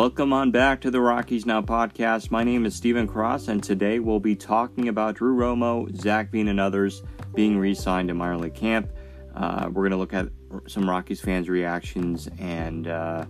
Welcome on back to the Rockies Now podcast. My name is Stephen Cross, and today we'll be talking about Drew Romo, Zac Veen, and others being re signed to minor league camp. Uh, we're going to look at some Rockies fans' reactions, and uh,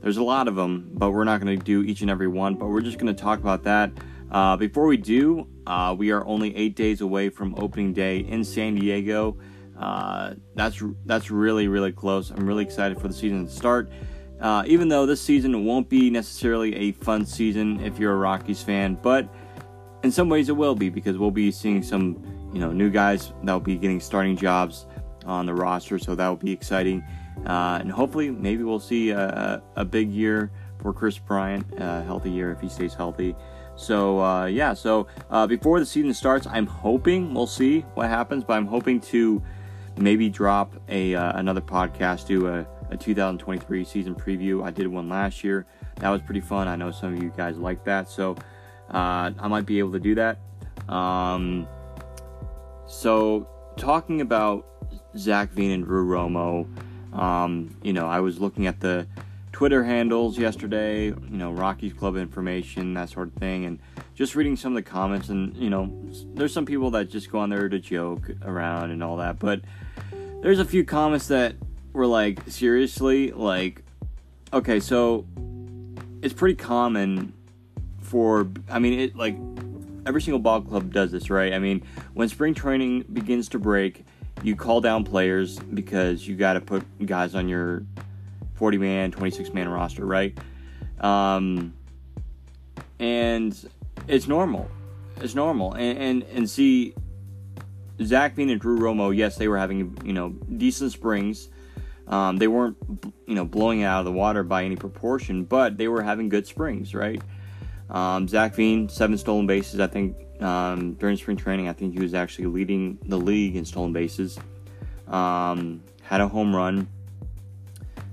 there's a lot of them, but we're not going to do each and every one, but we're just going to talk about that. Uh, before we do, uh, we are only eight days away from opening day in San Diego. Uh, that's that's really really close. I'm really excited for the season to start. Uh, even though this season won't be necessarily a fun season if you're a Rockies fan, but in some ways it will be because we'll be seeing some, you know, new guys that will be getting starting jobs on the roster, so that will be exciting. Uh, and hopefully, maybe we'll see a, a big year for Kris Bryant, a healthy year if he stays healthy. So uh, yeah, so uh, before the season starts, I'm hoping we'll see what happens, but I'm hoping to maybe drop a uh, another podcast, do a a 2023 season preview. I did one last year. That was pretty fun. I know some of you guys like that, so uh, I might be able to do that. Um, so, talking about Zac Veen and Drew Romo, um, you know, I was looking at the Twitter handles yesterday, you know, Rockies Club information, that sort of thing, and just reading some of the comments. And, you know, there's some people that just go on there to joke around and all that, but there's a few comments that were like, seriously, like, okay, so it's pretty common for, I mean, it like every single ball club does this, right? I mean, when spring training begins to break, you call down players because you got to put guys on your 40 man, 26 man roster, right? Um, and it's normal. It's normal. And, and, and see, Zac Veen and Drew Romo, yes, they were having, you know, decent springs. Um, they weren't, you know, blowing it out of the water by any proportion, but they were having good springs, right? Um, Zac Veen, seven stolen bases. I think um, during spring training, I think he was actually leading the league in stolen bases. Um, had a home run.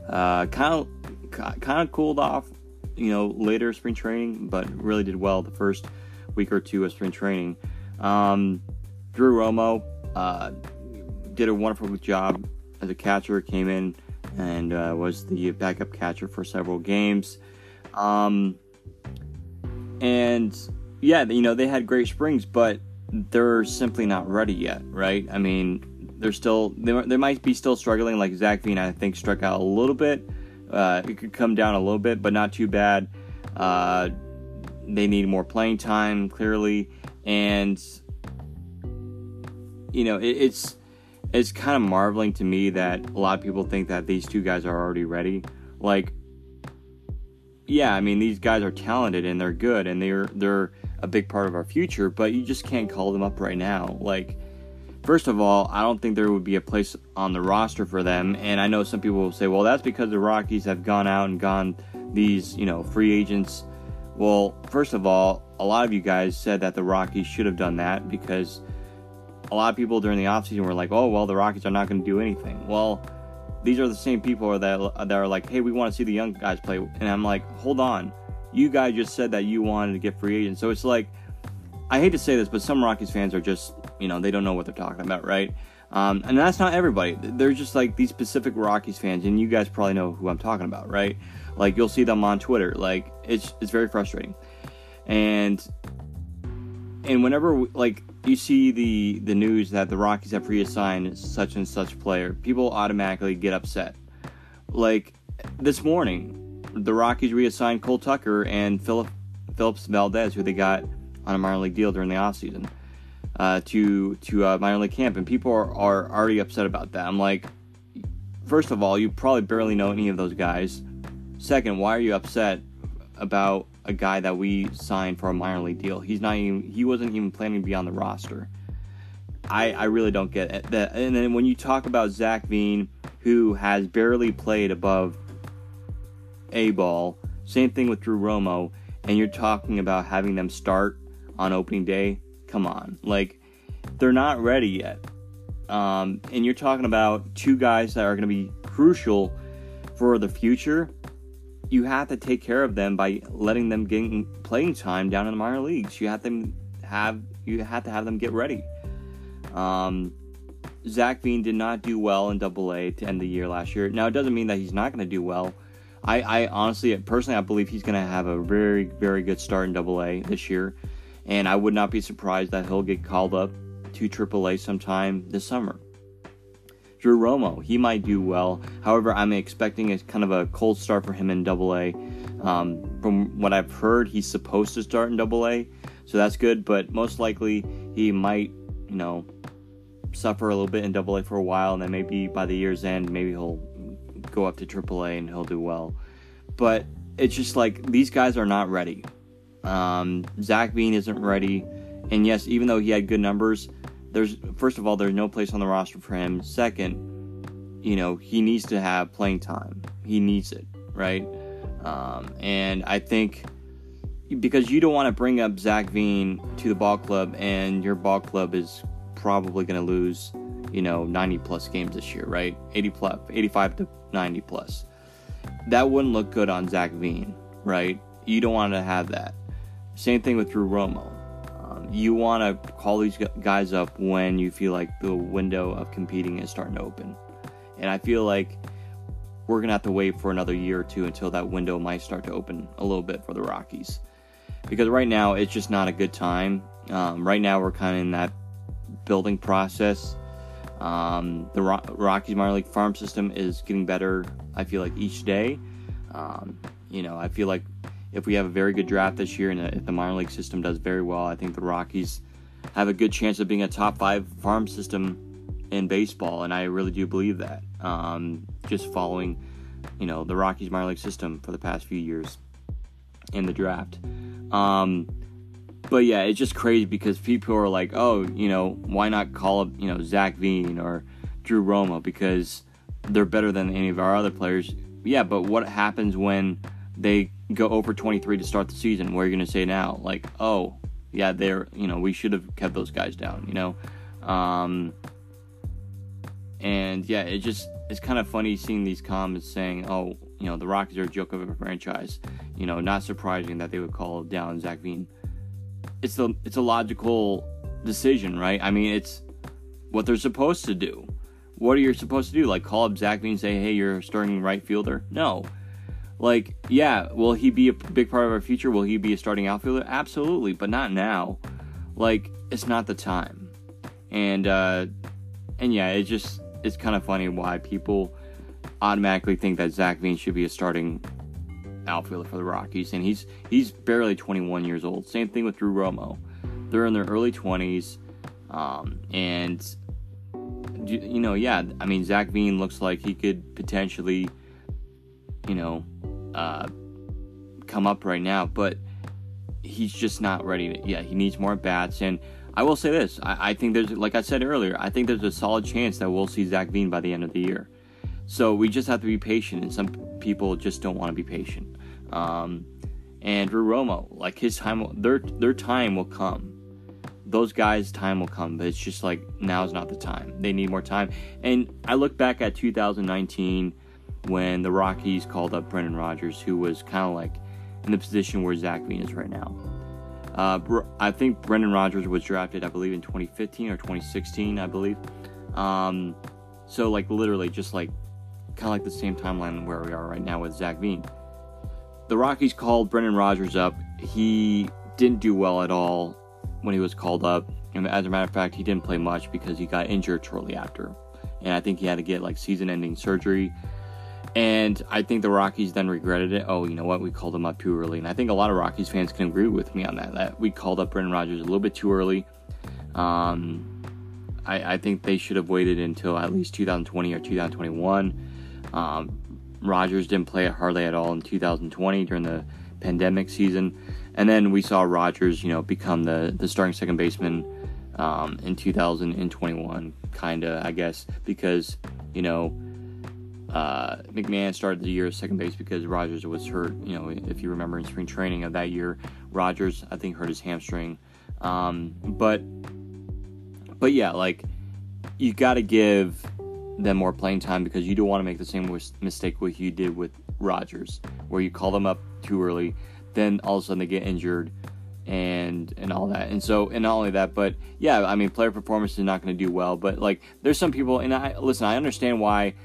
Kind of, kind of cooled off, you know, later spring training, but really did well the first week or two of spring training. Um, Drew Romo uh, did a wonderful job as a catcher, came in and uh, was the backup catcher for several games. Um, and yeah, you know, they had great springs, but they're simply not ready yet, right? I mean, they're still, they, they might be still struggling. Like Zac Veen, I think, struck out a little bit. Uh, it could come down a little bit, but not too bad. Uh, they need more playing time, clearly. And, you know, it, it's it's kind of marveling to me that a lot of people think that these two guys are already ready. Like, yeah, I mean these guys are talented and they're good and they're they're a big part of our future, but you just can't call them up right now. Like, first of all, I don't think there would be a place on the roster for them. And I know some people will say, well, that's because the Rockies have gone out and gone these, you know, free agents. Well, first of all, a lot of you guys said that the Rockies should have done that because a lot of people during the offseason were like, oh, well, the Rockets are not going to do anything. Well, these are the same people that, that are like, hey, we want to see the young guys play. And I'm like, hold on. You guys just said that you wanted to get free agents. So it's like, I hate to say this, but some Rockies fans are just, you know, they don't know what they're talking about, right? Um, and that's not everybody. They're just like these specific Rockies fans, and you guys probably know who I'm talking about, right? Like you'll see them on Twitter. Like it's it's very frustrating, and and whenever like you see the the news that the Rockies have reassigned such and such player, people automatically get upset. Like this morning, the Rockies reassigned Cole Tucker and Philip Phillips Valdez, who they got on a minor league deal during the offseason, uh, to to uh, minor league camp, and people are, are already upset about that. I'm like, first of all, you probably barely know any of those guys. Second, why are you upset about a guy that we signed for a minor league deal. He's not even he wasn't even planning to be on the roster. I, I really don't get. That and then when you talk about Zac Veen, who has barely played above A ball, same thing with Drew Romo, and you're talking about having them start on opening day. Come on, like they're not ready yet. Um, and you're talking about two guys that are going to be crucial for the future you have to take care of them by letting them get playing time down in the minor leagues. You have them have you have to have them get ready. Um, Zac Veen did not do well in Double A to end the year last year. Now it doesn't mean that he's not going to do well. I, I honestly, personally, I believe he's going to have a very, very good start in Double A this year, and I would not be surprised that he'll get called up to Triple A sometime this summer. Drew Romo, he might do well. However, I'm expecting a kind of a cold start for him in Double A. Um, from what I've heard, he's supposed to start in Double A, so that's good. But most likely, he might, you know, suffer a little bit in Double A for a while, and then maybe by the year's end, maybe he'll go up to Triple A and he'll do well. But it's just like these guys are not ready. Um, Zac Veen isn't ready, and yes, even though he had good numbers, there's first of all there's no place on the roster for him. Second, you know he needs to have playing time. He needs it, right? Um, and I think because you don't want to bring up Zac Veen to the ball club, and your ball club is probably going to lose, you know, 90 plus games this year, right? 80 plus, 85 to 90 plus. That wouldn't look good on Zac Veen, right? You don't want to have that. Same thing with Drew Romo you want to call these guys up when you feel like the window of competing is starting to open. And I feel like we're going to have to wait for another year or two until that window might start to open a little bit for the Rockies. Because right now, it's just not a good time. Um, right now, we're kind of in that building process. Um, the Ro- Rockies minor league farm system is getting better, I feel like, each day. Um, you know, I feel like if we have a very good draft this year and if the minor league system does very well, I think the Rockies have a good chance of being a top five farm system in baseball, and I really do believe that. Um, just following, you know, the Rockies minor league system for the past few years in the draft. Um, but yeah, it's just crazy because people are like, oh, you know, why not call up, you know, Zac Veen or Drew Romo because they're better than any of our other players. Yeah, but what happens when they go over 23 to start the season, what are you going to say now? Like, oh, yeah, they're, you know, we should have kept those guys down, you know? Um, and yeah, it just, it's kind of funny seeing these comments saying, oh, you know, the Rockies are a joke of a franchise. You know, not surprising that they would call down Zac Veen. It's the, it's a logical decision, right? I mean, it's what they're supposed to do. What are you supposed to do? Like call up Zac Veen and say, hey, you're starting right fielder? No like, yeah, will he be a big part of our future? Will he be a starting outfielder? Absolutely, but not now. Like, it's not the time. And uh and yeah, it just it's kind of funny why people automatically think that Zac Veen should be a starting outfielder for the Rockies, and he's he's barely 21 years old. Same thing with Drew Romo; they're in their early 20s, um, and you know, yeah, I mean Zac Veen looks like he could potentially, you know, uh, come up right now, but he's just not ready to, yeah, he needs more bats. And I will say this I, I, think there's, like I said earlier, I think there's a solid chance that we'll see Zac Veen by the end of the year. So we just have to be patient, and some people just don't want to be patient. Um, and Romo, like his time, their their time will come. Those guys' time will come, but it's just like now is not the time. They need more time. And I look back at 2019 when the Rockies called up Brendan Rodgers, who was kind of like in the position where Zac Veen is right now. Uh, I think Brendan Rodgers was drafted, I believe, in 2015 or 2016, I believe. Um, so, like, literally, just like kind of like the same timeline where we are right now with Zac Veen. The Rockies called Brendan Rodgers up. He didn't do well at all when he was called up. And as a matter of fact, he didn't play much because he got injured shortly after. And I think he had to get like season ending surgery and I think the Rockies then regretted it. Oh, you know what? We called him up too early. And I think a lot of Rockies fans can agree with me on that. That we called up Brendan Rodgers a little bit too early. Um, I, I, think they should have waited until at least 2020 or 2021. Um, Rodgers didn't play hardly at all in 2020 during the pandemic season. And then we saw Rodgers, you know, become the, the starting second baseman um, in 2021, kind of, I guess, because, you know, uh, McMahon started the year as second base because Rodgers was hurt. You know, if you remember in spring training of that year, Rodgers I think hurt his hamstring. Um, but but yeah, like you got to give them more playing time because you don't want to make the same mistake what you did with Rodgers, where you call them up too early, then all of a sudden they get injured and and all that. And so and not only that, but yeah, I mean player performance is not going to do well. But like there's some people, and I listen, I understand why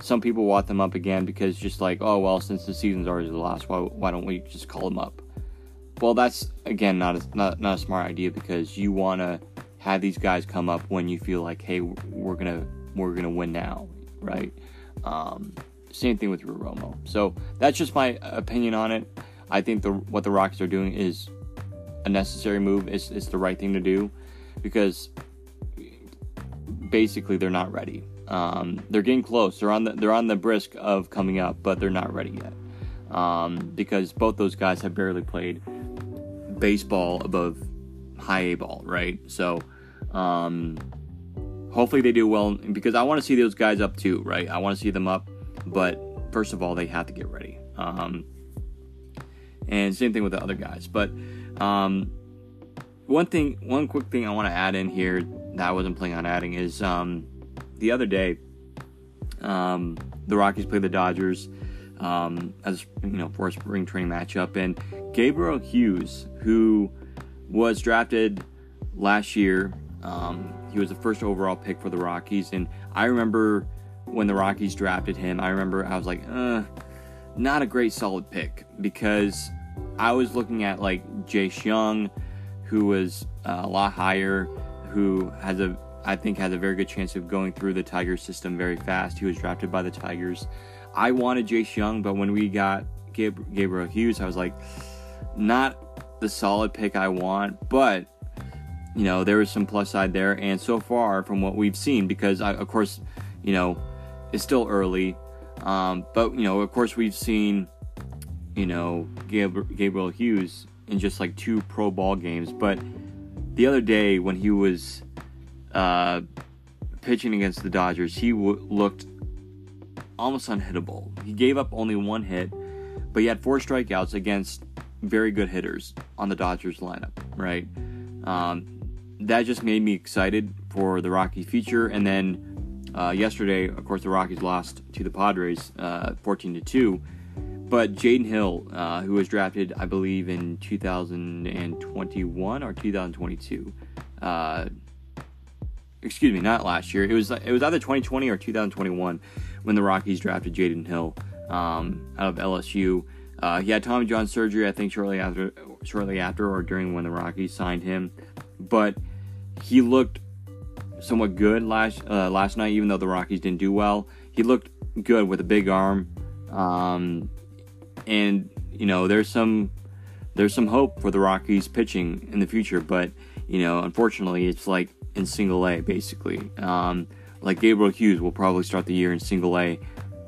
some people want them up again because just like, oh well, since the season's already lost, why why don't we just call them up? Well, that's again not a, not not a smart idea because you want to have these guys come up when you feel like, hey, we're gonna we're gonna win now, right? Um, same thing with Romo. So that's just my opinion on it. I think the what the Rockies are doing is a necessary move. It's, it's the right thing to do because basically they're not ready. Um, they're getting close. They're on the they're on the brisk of coming up, but they're not ready yet um, because both those guys have barely played baseball above high A ball, right? So um, hopefully they do well because I want to see those guys up too, right? I want to see them up, but first of all they have to get ready. Um, and same thing with the other guys, but um, one thing, one quick thing I want to add in here that I wasn't planning on adding is um, the other day, um, the Rockies played the Dodgers um, as you know for a spring training matchup, and Gabriel Hughes, who was drafted last year, um, he was the first overall pick for the Rockies, and I remember when the Rockies drafted him, I remember I was like, uh, not a great solid pick because I was looking at like Jace Jung, who was uh, a lot higher, who has a I think has a very good chance of going through the Tigers system very fast. He was drafted by the Tigers. I wanted Jace Jung, but when we got Gabriel Hughes, I was like, not the solid pick I want, but you know there was some plus side there. And so far, from what we've seen, because I, of course, you know, it's still early, um, but you know, of course, we've seen you know, Gabriel Hughes in just like two pro ball games. But the other day when he was uh, pitching against the Dodgers, he w- looked almost unhittable. He gave up only one hit, but he had four strikeouts against very good hitters on the Dodgers lineup, right? Um, that just made me excited for the Rockies future. And then uh, yesterday, of course, the Rockies lost to the Padres, uh, 14 to two. But Jaden Hill, uh, who was drafted, I believe, in 2021 or 2022. Excuse me, not last year. It was it was either 2020 or 2021 when the Rockies drafted Jaden Hill um, out of LSU. Uh, he had Tommy John surgery, I think, shortly after, shortly after, or during when the Rockies signed him. But he looked somewhat good last uh, last night, even though the Rockies didn't do well. He looked good with a big arm. Um, and you know there's some there's some hope for the Rockies pitching in the future, but you know unfortunately it's like in Single A basically. Um, like Gabriel Hughes will probably start the year in Single A.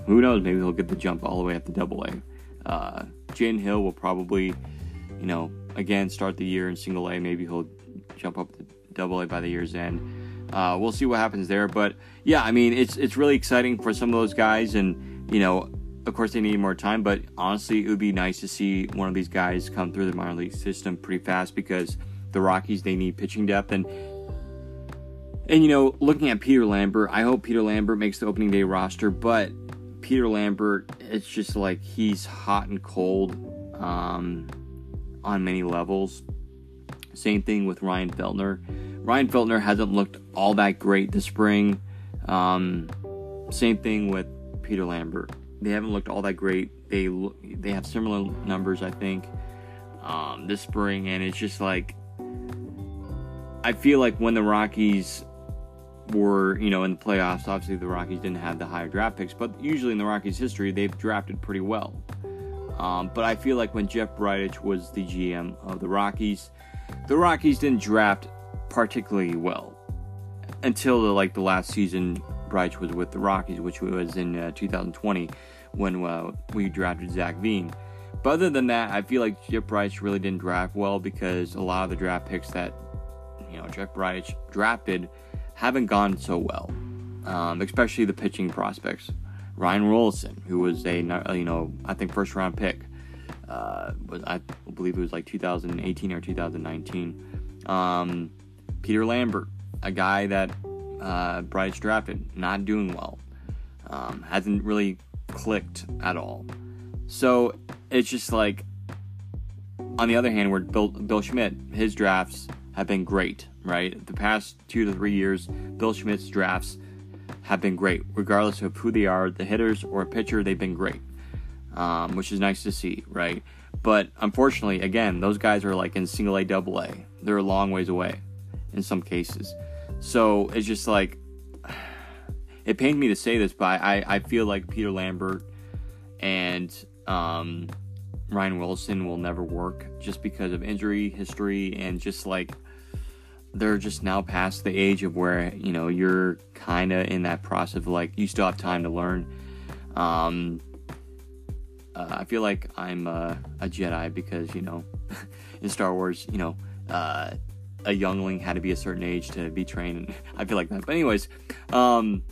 Who knows? Maybe he'll get the jump all the way up to Double A. Uh, Jaden Hill will probably, you know, again start the year in Single A. Maybe he'll jump up to Double A by the year's end. Uh, we'll see what happens there, but yeah, I mean it's it's really exciting for some of those guys, and you know of course, they need more time, but honestly, it would be nice to see one of these guys come through the minor league system pretty fast because the Rockies they need pitching depth and and you know, looking at Peter Lambert, I hope Peter Lambert makes the opening day roster, but Peter Lambert, it's just like he's hot and cold um, on many levels. Same thing with Ryan Feltner. Ryan Feltner hasn't looked all that great this spring. Um, same thing with Peter Lambert they haven't looked all that great. They they have similar numbers, I think, um, this spring, and it's just like I feel like when the Rockies were, you know, in the playoffs, obviously the Rockies didn't have the higher draft picks, but usually in the Rockies' history, they've drafted pretty well. Um, but I feel like when Jeff Bridich was the GM of the Rockies, the Rockies didn't draft particularly well until the, like the last season Bridich was with the Rockies, which was in uh, 2020 when uh, we drafted Zac Veen. But other than that, I feel like Jeff Bridich really didn't draft well because a lot of the draft picks that you know Jeff Bridich drafted haven't gone so well, um, especially the pitching prospects. Ryan Rolison, who was a you know I think first round pick, uh, was I believe it was like 2018 or 2019. Um, Peter Lambert, a guy that uh, Bryce drafted, not doing well. Um, hasn't really clicked at all. So it's just like, on the other hand, where Bill, Bill Schmidt, his drafts have been great, right? The past two to three years, Bill Schmidt's drafts have been great, regardless of who they are, the hitters or a pitcher. They've been great, um, which is nice to see, right? But unfortunately, again, those guys are like in single A, double A. They're a long ways away in some cases. So it's just like it pains me to say this, but I, I feel like Peter Lambert and um, Ryan Wilson will never work just because of injury history and just like they're just now past the age of where you know you're kind of in that process of like you still have time to learn. Um, uh, I feel like I'm uh, a Jedi because you know in Star Wars, you know, uh, a youngling had to be a certain age to be trained. I feel like that. But anyways, um,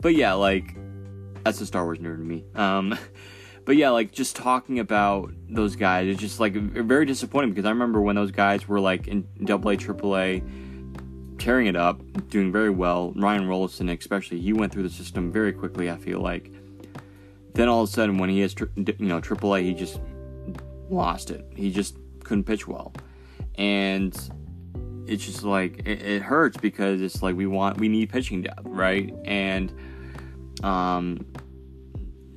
but yeah, like that's a Star Wars nerd to me. Um, but yeah, like just talking about those guys, it's just like very disappointing because I remember when those guys were like in Double A, Triple A, tearing it up, doing very well. Ryan Rolison, especially, he went through the system very quickly. I feel like. Then all of a sudden, when he is, you know, Triple A, he just lost it. He just couldn't pitch well, and it's just like it, it, hurts because it's like we want we need pitching depth, right? And um,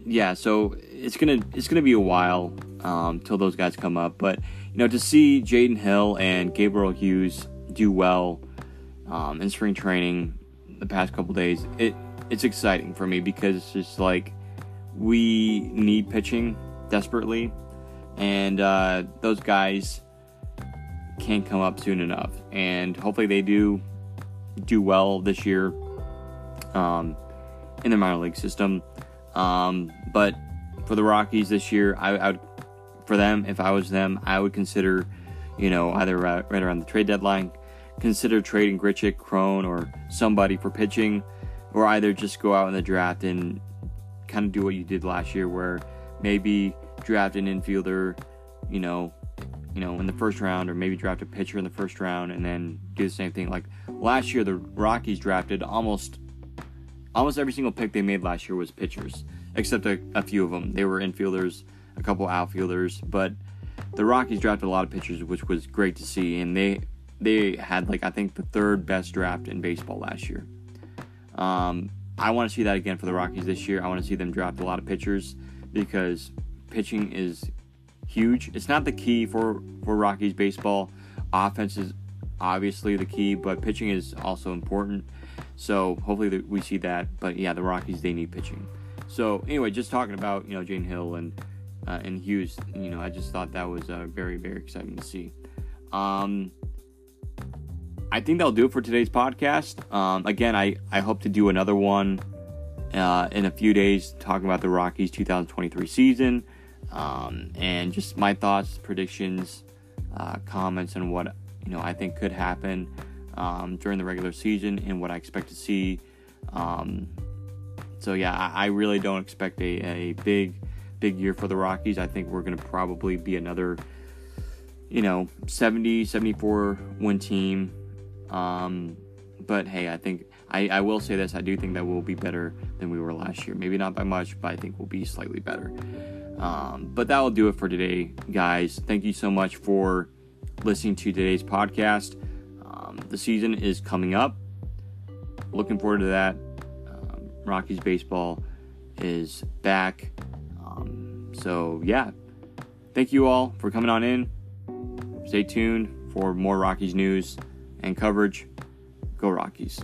yeah, so it's gonna it's gonna be a while um, till those guys come up, but you know to see Jaden Hill and Gabriel Hughes do well um, in spring training the past couple days, it it's exciting for me because it's just like we need pitching desperately, and uh, those guys can't come up soon enough. And hopefully they do do well this year um, in the minor league system. Um, but for the Rockies this year, I, I, would, for them, if I was them, I would consider, you know, either right, right around the trade deadline, consider trading Grichuk, Cron, or somebody for pitching, or either just go out in the draft and kind of do what you did last year, where maybe draft an infielder, you know, you know, in the first round, or maybe draft a pitcher in the first round, and then do the same thing. Like last year, the Rockies drafted almost almost every single pick they made last year was pitchers, except a, a few of them. They were infielders, a couple outfielders, but the Rockies drafted a lot of pitchers, which was great to see, and they they had like I think the third best draft in baseball last year. Um, I want to see that again for the Rockies this year. I want to see them draft a lot of pitchers because pitching is huge. It's not the key for for Rockies baseball. Offense is obviously the key, but pitching is also important. So hopefully we see that. But yeah, the Rockies they need pitching. So anyway, just talking about you know Jane Hill and uh, and Hughes. You know, I just thought that was uh, very very exciting to see. Um, I think that'll do it for today's podcast. Um, again, I I hope to do another one uh, in a few days talking about the Rockies 2023 season um, and just my thoughts, predictions, uh, comments, and what you know I think could happen um, during the regular season and what I expect to see. Um, so yeah, I, I, really don't expect a, a big big year for the Rockies. I think we're going to probably be another you know 70 74 win team. Um, but hey, I think I, I will say this: I do think that we'll be better than we were last year. Maybe not by much, but I think we'll be slightly better. Um, but that will do it for today, guys. Thank you so much for listening to today's podcast. Um, the season is coming up. Looking forward to that. Um, Rockies baseball is back. Um, so, yeah. Thank you all for coming on in. Stay tuned for more Rockies news and coverage. Go Rockies.